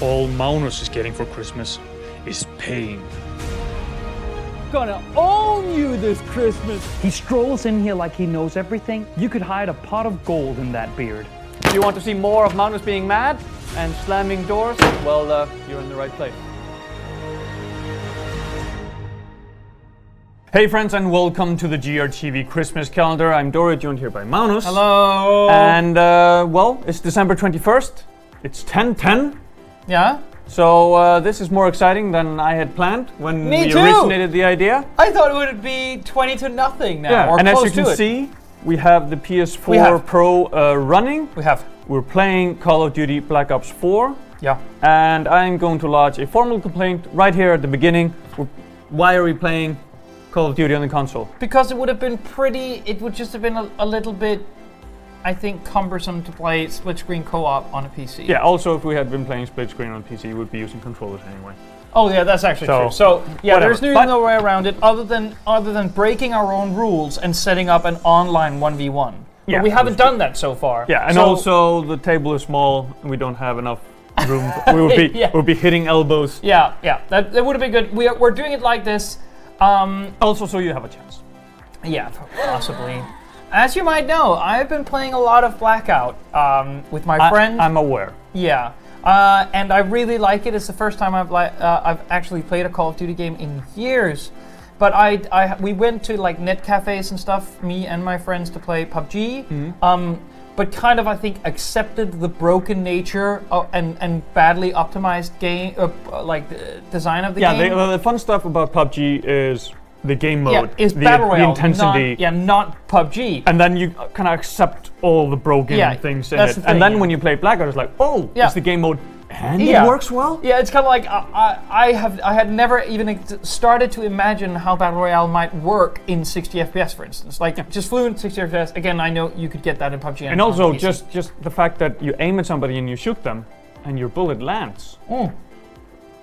All Magnus is getting for Christmas is pain. Gonna own you this Christmas. He strolls in here like he knows everything. You could hide a pot of gold in that beard. If you want to see more of Magnus being mad and slamming doors, well, uh, you're in the right place. Hey friends and welcome to the GRTV Christmas calendar. I'm Dora, joined here by Magnus. Hello. And uh, well, it's December 21st. It's 10:10. Yeah. So uh, this is more exciting than I had planned when Me we too. originated the idea. I thought it would be 20 to nothing now, or and as close you can it. see, we have the PS4 We have. Pro uh, running. we have. We're playing Call of Duty Black Ops 4. Yeah. and I'm going to lodge a formal complaint right here at the beginning. We're- Why are we playing Call of Duty on the console? Because it would have been pretty, it would just have been a, a little bit, I think, cumbersome to play split screen co op on a PC. Yeah, also, if we had been playing split screen on PC, we would be using controllers anyway. Oh yeah, that's actually So, true. So yeah, whatever. there's no, But- no way around it other than other than breaking our own rules and setting up an online one v one. Yeah, but we haven't done that so far. Yeah, and So- also the table is small and we don't have enough room. we would be Yeah. we'll be hitting elbows. yeah, yeah, that, that would have been good. We are, we're doing it like this. Um, Also, so you have a chance. yeah, possibly. As you might know, I've been playing a lot of Blackout um, with my I, friend. I'm aware. Yeah, uh, and I really like it. It's the first time I've li- uh, I've actually played a Call of Duty game in years. But I, I we went to like net cafes and stuff, me and my friends, to play PUBG. Mm-hmm. Um, but kind of I think accepted the broken nature of, and and badly optimized game, uh, uh, like the design of the Yeah, game. the, the fun stuff about PUBG is the game yeah, mode, is the, battle the intensity, Not, yeah, not PUBG. and then you kind of accept all the broken Yeah, things in that's it. the and then yeah. when you play Blackout, it's like, oh, Yeah. it's the game mode, and Yeah. it works well. Yeah, it's kind of like I, I, I have I had never even started to imagine how battle royale might work in 60 FPS, for instance. Like just fluent 60 FPS. Again, I know you could get that in PUBG. And on also just just the fact that you aim at somebody and you shoot them, and your bullet lands. Mm.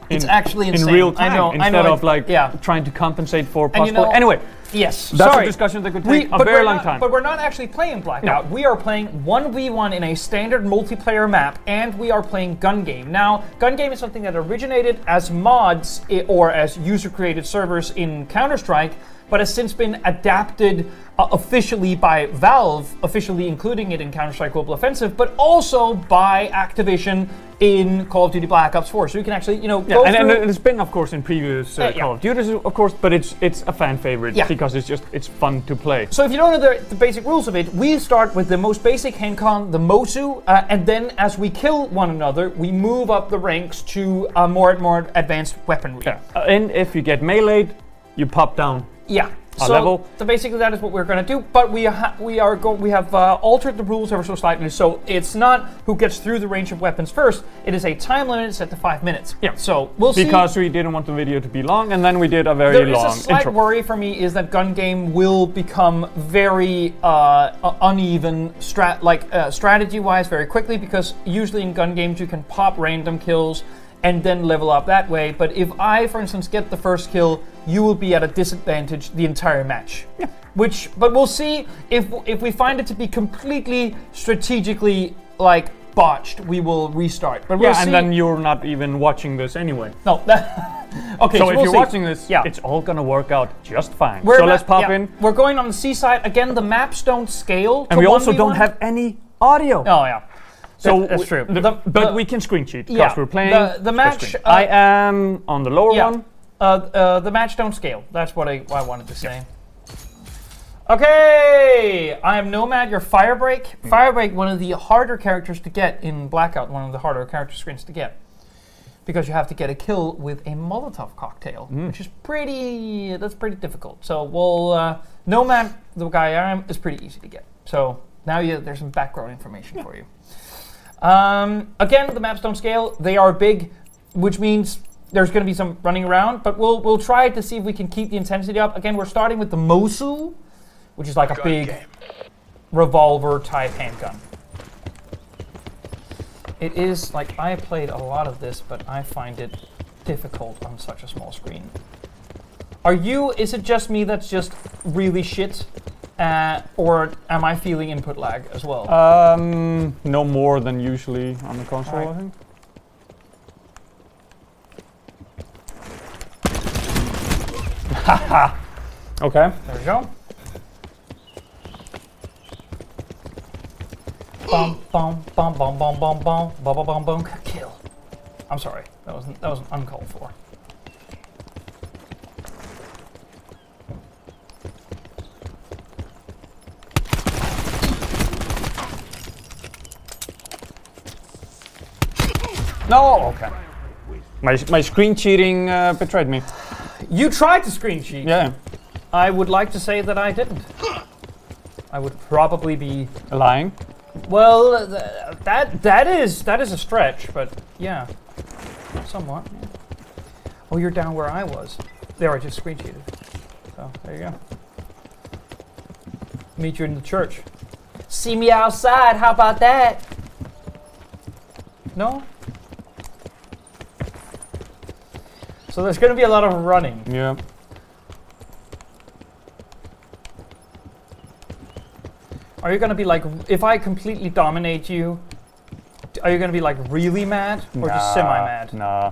It's in- actually insane. in real time I know, instead I know, of like yeah. trying to compensate for And you know- anyway, yes. that's sorry. a discussion that could We- take a but very long not- time. But we're not actually playing Blackout. We are playing 1v1 in a standard multiplayer map, and we are playing Gun Game. Now, Gun Game is something that originated as mods or as user created servers in Counter Strike, but has since been adapted uh, officially by Valve, officially including it in Counter Strike Global Offensive, but also by Activision in Call of Duty Black Ops 4. So you can actually, you know, yeah, and, and it's been, of course, in previous uh, Uh, yeah. Call of Duties, of course, but it's it's a fan favorite Yeah. Because it's just it's fun to play. So if you don't know the, the basic rules of it, we start with the most basic handcon, the Mozu, uh, and then as we kill one another, we move up the ranks to uh, more and more advanced weaponry. Yeah. Uh, and if you get meleeed, you pop down. Yeah. A so, level. so basically that is what we're going to do. But we ha- we are go- we have uh, altered the rules ever so slightly. So it's not who gets through the range of weapons first. It is a time limit set to five minutes. Yeah. So we'll see. Because we didn't want the video to be long, and then we did a very There is long a slight intro. worry for me is that gun game will become very uh, uneven, strat like uh, strategy-wise, very quickly because usually in gun games you can pop random kills and then level up that way. But if I, for instance, get the first kill, you will be at a disadvantage the entire match. Yeah. Which, but we'll see if if we find it to be completely strategically like botched, we will restart. But we'll yeah, and then you're not even watching this anyway. no. That, okay. So, so if we'll you're see. watching this, Yeah. it's all gonna work out just fine. We're so not- let's pop yeah, in. We're going on the seaside again. The maps don't scale, And we also 1v1. don't have any audio. Oh yeah, so that- that's we- true. the- The- but the- we can screen cheat because Yeah, we're playing. the- the match, uh, I am on the lower yeah. one. Uh, uh, the match don't scale. That's what I, I wanted to say. Okay, I am Nomad. Your Firebreak. Hmm. Firebreak, one of the harder characters to get in Blackout. One of the harder character screens to get. Because you have to get a kill with a Molotov cocktail, Hmm. which is pretty. That's pretty difficult. So, well, uh, Nomad, the guy I am, is pretty easy to get. So now you, there's some background information for you. Um, again, the maps don't scale. They are big, which means there's going to be some running around. But we'll we'll try to see if we can keep the intensity up. Again, we're starting with the Mozu, which is like a big revolver type handgun. It is like I played a lot of this, but I find it difficult on such a small screen. Are you? Is it just me that's just really shit, uh, or Am I feeling input lag as well? Um, no more than usually on the console, right. I think. okay. There we go. Bum bum bum bum bum bum bum bum bum bum kill. I'm sorry. That was that was uncalled for. No. Okay. My my screen cheating uh, betrayed me. You tried to screen cheat. Yeah. I would like to say that I didn't. I would probably be Lying. well. Th- that that is that is a stretch, but yeah, somewhat. yeah. Oh, you're down where I was. There, I just screen cheated. So there you go. Meet you in the church. See me outside. How about that? No. So there's going to be a lot of running. Yeah. Are you gonna be like, if I completely dominate you, are you gonna be like really mad or just semi mad? Nah.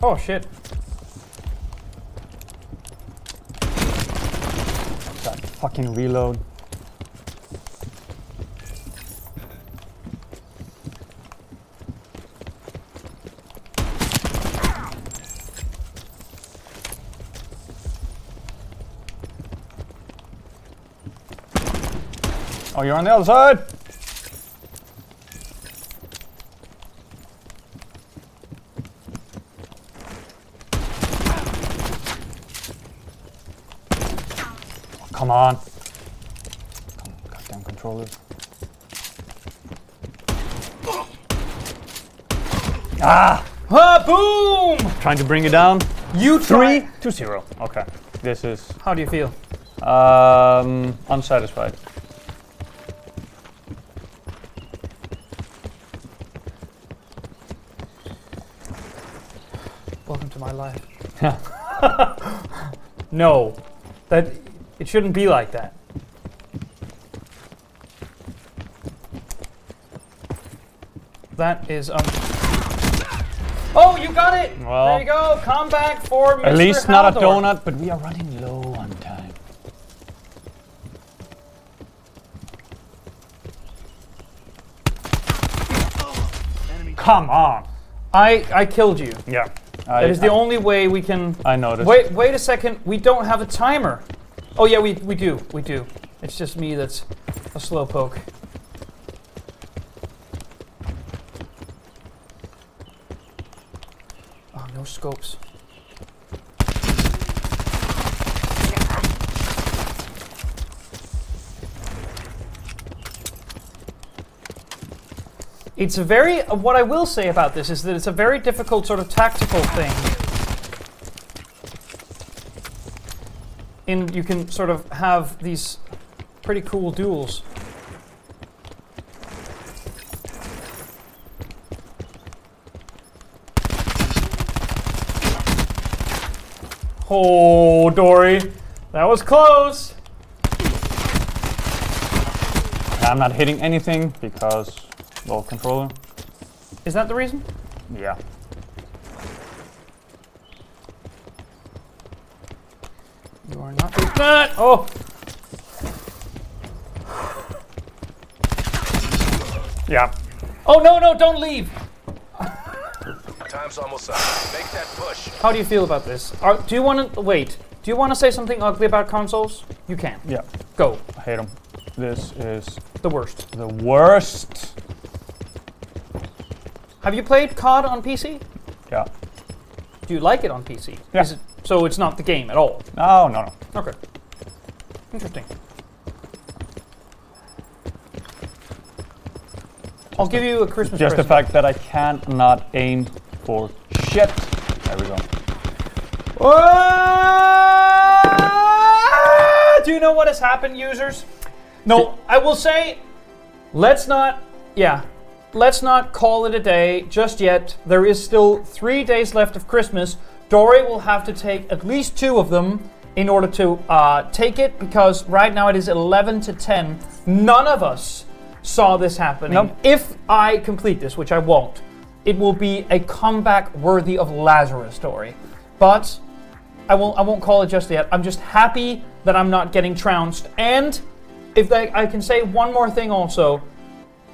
Oh shit. That fucking reload. Oh, you're on the other side. Oh, come on. Goddamn controllers. Ah! Ah, boom! Trying to bring it down. You Three try. to zero. Okay. This is How do you feel? um, unsatisfied. Welcome to my life. no, that it shouldn't be like that. That is um. Oh, you got it! Well- there you go. Comeback for Mr. At least not a donut, but we are running low on time. Come on. I I killed you. Yeah. I, That is the only way we can. I noticed. Wait, wait a second. We don't have a timer. Oh yeah, we we do. We do. It's just me that's a slow poke. Oh, no scopes. It's a very. What I will say about this is that it's a very difficult sort of tactical thing. In you can sort of have these pretty cool duels. Oh, Dory, that was close. I'm not hitting anything because low controller. Is that the reason? Yeah. You are not. Not. Oh, Yeah. oh no, no! Don't leave. Time's almost up. Make that push. How do you feel about this? Are, do you want to wait? Do you want to say something ugly about consoles? You can. Yeah. Go. I hate them. This is The worst. the worst. Have you played COD on PC? Yeah. Do you like it on PC? Yeah. Is it, so it's not the game at all. No, no, no. Okay. Interesting. I'll give you a Christmas Just the fact that I can't not aim for shit. There we go. Ah! Do you know what has happened, users? No, I will say, let's not, yeah, let's not call it a day just yet. There is still three days left of Christmas. Dory will have to take at least two of them in order to uh, take it because right now it is 11 to 10. None of us saw this happening. Nope. If I complete this, which I won't, it will be a comeback worthy of Lazarus story. But I won't I won't call it just yet. I'm just happy that I'm not getting trounced. And if I, I can say one more thing also,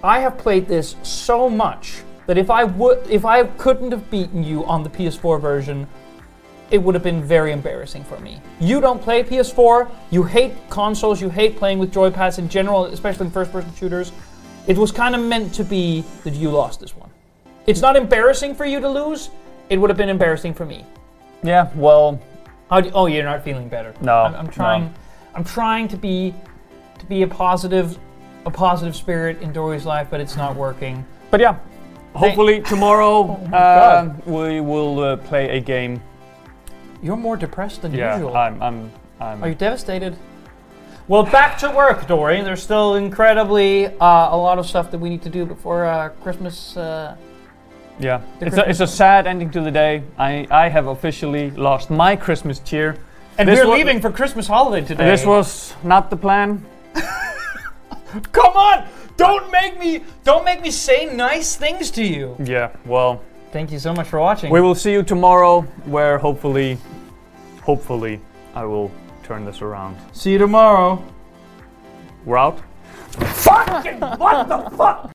I have played this so much that if I would if I couldn't have beaten you on the PS4 version, it would have been very embarrassing for me. You don't play PS4, you hate consoles, you hate playing with joypads in general, especially in first person shooters. It was kind of meant to be that you lost this one. It's not embarrassing for you to lose, it would have been embarrassing for me. Yeah, well, How do, oh, you're not feeling better. No, I'm, I'm trying. no. I'm trying to be to be a positive, a positive spirit in Dory's life, but it's not working. but yeah. Hopefully tomorrow my uh, God. we will uh, play a game. You're more depressed than Yeah, usual. I'm. I'm. I'm Are you devastated? Well, back to work, Dory. There's still incredibly uh, a lot of stuff that we need to do before uh, Christmas. Uh, Yeah, it's a, it's a sad ending to the day. I, I have officially lost my Christmas cheer. and This we're wa- leaving for Christmas holiday today. This was not the plan. Come on! Don't make me don't make me say nice things to you. Yeah, well, Thank you so much for watching. we will see you tomorrow where hopefully, hopefully, I will turn this around. see you tomorrow. We're out. Fucking what the fuck?